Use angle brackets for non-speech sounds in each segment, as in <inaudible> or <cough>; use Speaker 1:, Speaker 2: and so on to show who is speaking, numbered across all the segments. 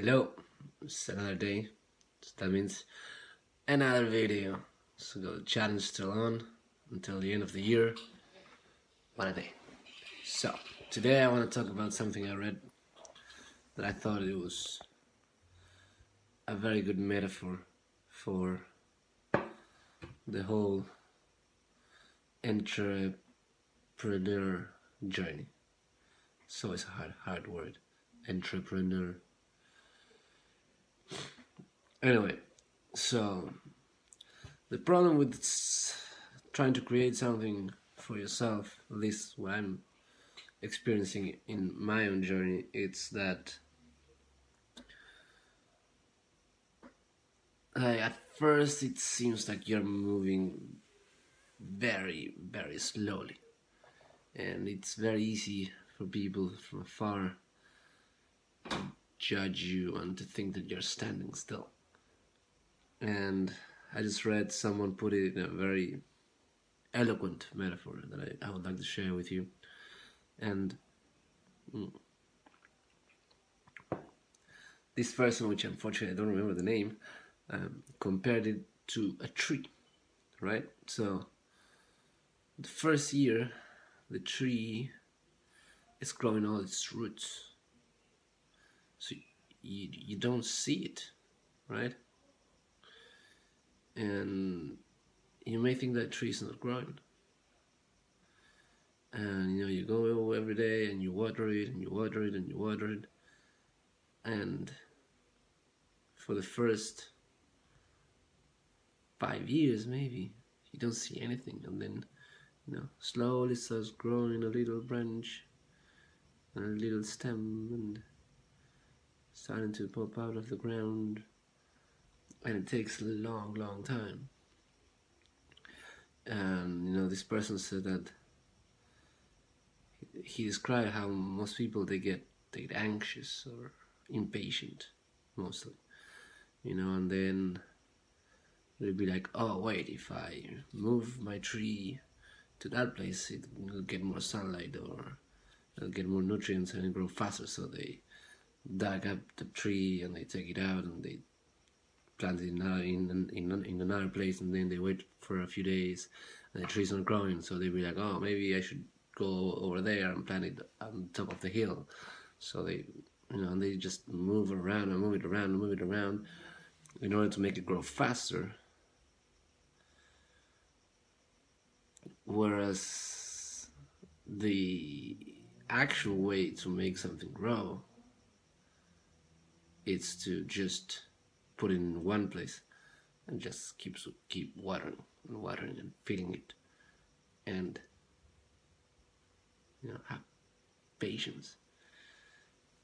Speaker 1: Hello, it's another day. That means another video. So go the challenge still on until the end of the year. What a day. So today I want to talk about something I read that I thought it was a very good metaphor for the whole entrepreneur journey. So it's a hard hard word. Entrepreneur Anyway, so the problem with trying to create something for yourself, at least what I'm experiencing in my own journey, it's that at first it seems like you're moving very, very slowly, and it's very easy for people from afar judge you and to think that you're standing still and I just read someone put it in a very eloquent metaphor that I, I would like to share with you. And mm, this person, which unfortunately I don't remember the name, um, compared it to a tree, right? So the first year, the tree is growing all its roots. You, you don't see it, right? and you may think that tree is not growing. And you know you go every day and you water it and you water it and you water it. And for the first five years maybe you don't see anything. And then you know slowly starts growing a little branch and a little stem and starting to pop out of the ground and it takes a long, long time. And you know, this person said that he described how most people they get they get anxious or impatient mostly, you know, and then they'll be like, oh wait, if I move my tree to that place, it will get more sunlight or it'll get more nutrients and it'll grow faster. So they dug up the tree and they take it out and they plant it in, in, in, in another place and then they wait for a few days and the tree's not growing. So they be like oh maybe I should go over there and plant it on top of the hill. So they you know and they just move around and move it around and move it around. In order to make it grow faster whereas the actual way to make something grow is to just put in one place and just keep keep watering and watering and feeding it. And you know have patience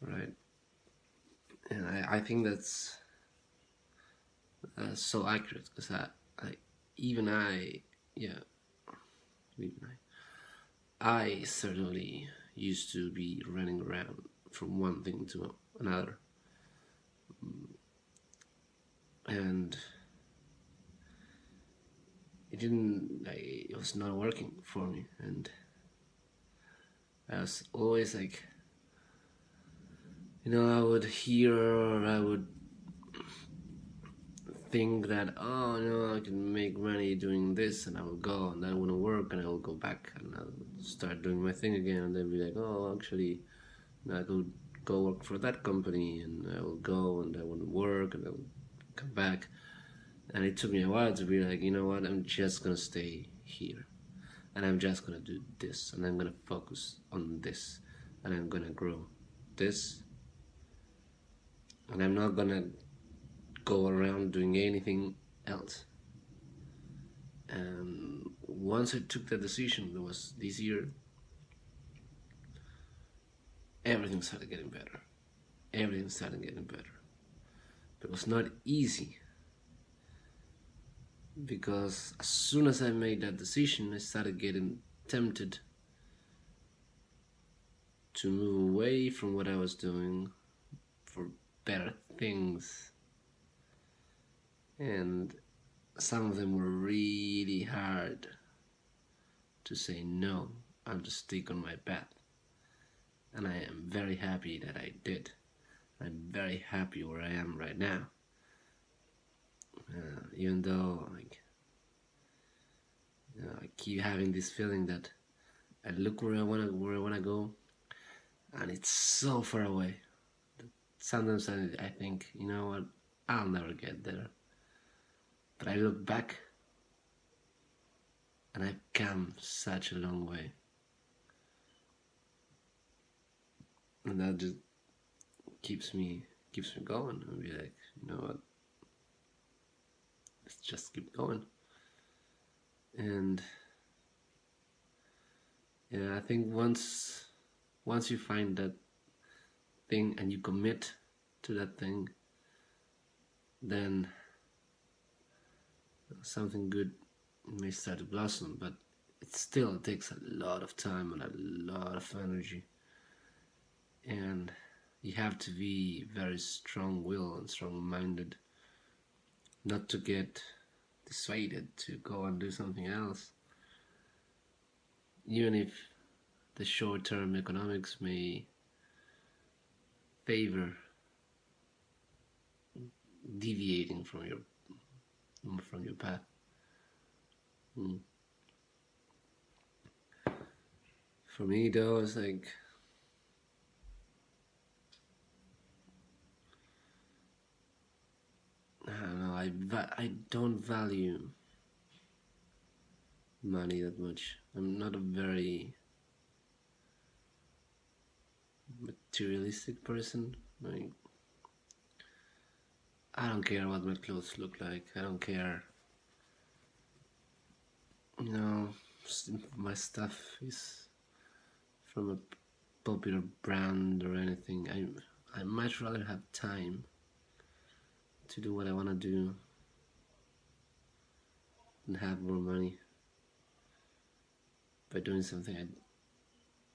Speaker 1: right? And I, I think that's uh, so accurate because I, I even I yeah even I I certainly used to be running around from one thing to another and it didn't it was not working for me. And I was always like you know I would hear or I would think that oh no I can make money doing this and I will go and that wouldn't work and I will go back and I'll start doing my thing again. And then be like oh actually I could go work for that company and I will go and I wouldn't work and I will come back. And it took me a while to be like, you know what, I'm just gonna stay here. And I'm just gonna do this. And I'm gonna focus on this. And I'm gonna grow this. And I'm not gonna go around doing anything else. And once I took that decision, it was this year, everything started getting better. Everything started getting better. But it was not easy because as soon as I made that decision, I started getting tempted to move away from what I was doing for better things. And some of them were really hard to say no and to stick on my path. And I am very happy that I did I'm very happy where I am right now. Uh, even though like you know, I keep having this feeling that I look where I wanna where I wanna go, and it's so far away. Sometimes I, I think, you know what, I'll never get there. But I look back, and I've come such a long way, and that just keeps me keeps me going and be like, you know what, let's just keep going. And yeah, I think once once you find that thing and you commit to that thing, then something good may start to blossom. But it still takes a lot of time and a lot of energy, and you have to be very strong-willed and strong-minded, not to get dissuaded to go and do something else even if the short-term economics may favor deviating from your from your path. Mm. For me, though, it's like I don't know. I I don't value money that much. I'm not a very materialistic person. Like, I don't care what my clothes look like. I don't care. You know, my stuff is from a popular brand or anything. I I much rather have time to do what I want to do and have more money by doing something I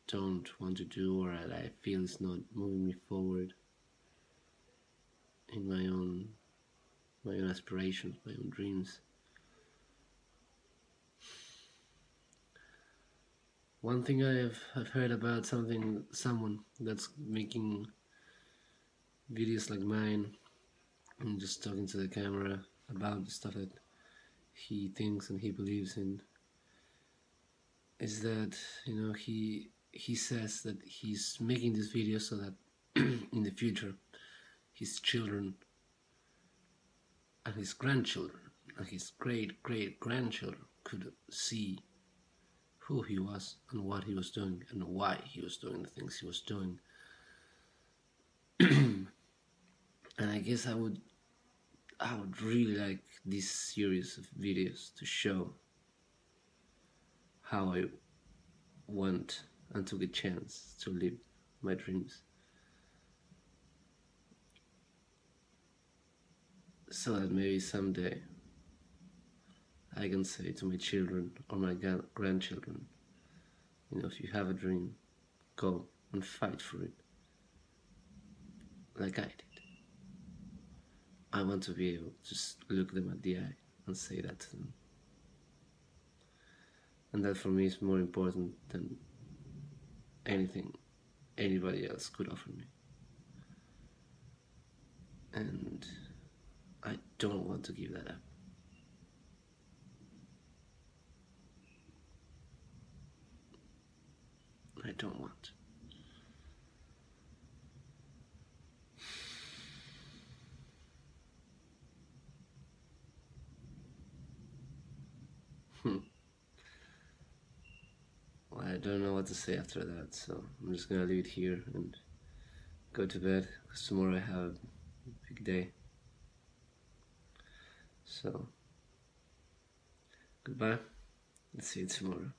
Speaker 1: don't want to do or I feel is not moving me forward in my own my own aspirations, my own dreams. One thing I have I've heard about something someone that's making videos like mine and just talking to the camera about the stuff that he thinks and he believes in. Is that you know he he says that he's making this video so that <clears throat> in the future his children and his grandchildren and his great great grandchildren could see who he was and what he was doing and why he was doing the things he was doing. <clears throat> And I guess I would I would really like this series of videos to show how I want and took a chance to live my dreams. So that maybe someday I can say to my children or my grandchildren, you know, if you have a dream, go and fight for it, like I did. I want to be able to just look them at the eye and say that to them and that for me is more important than anything anybody else could offer me. And I don't want to give that up. I don't want. Hmm. I don't know what to say after that, so I'm just gonna leave it here and go to bed because tomorrow I have a big day. So, goodbye. Let's see you tomorrow.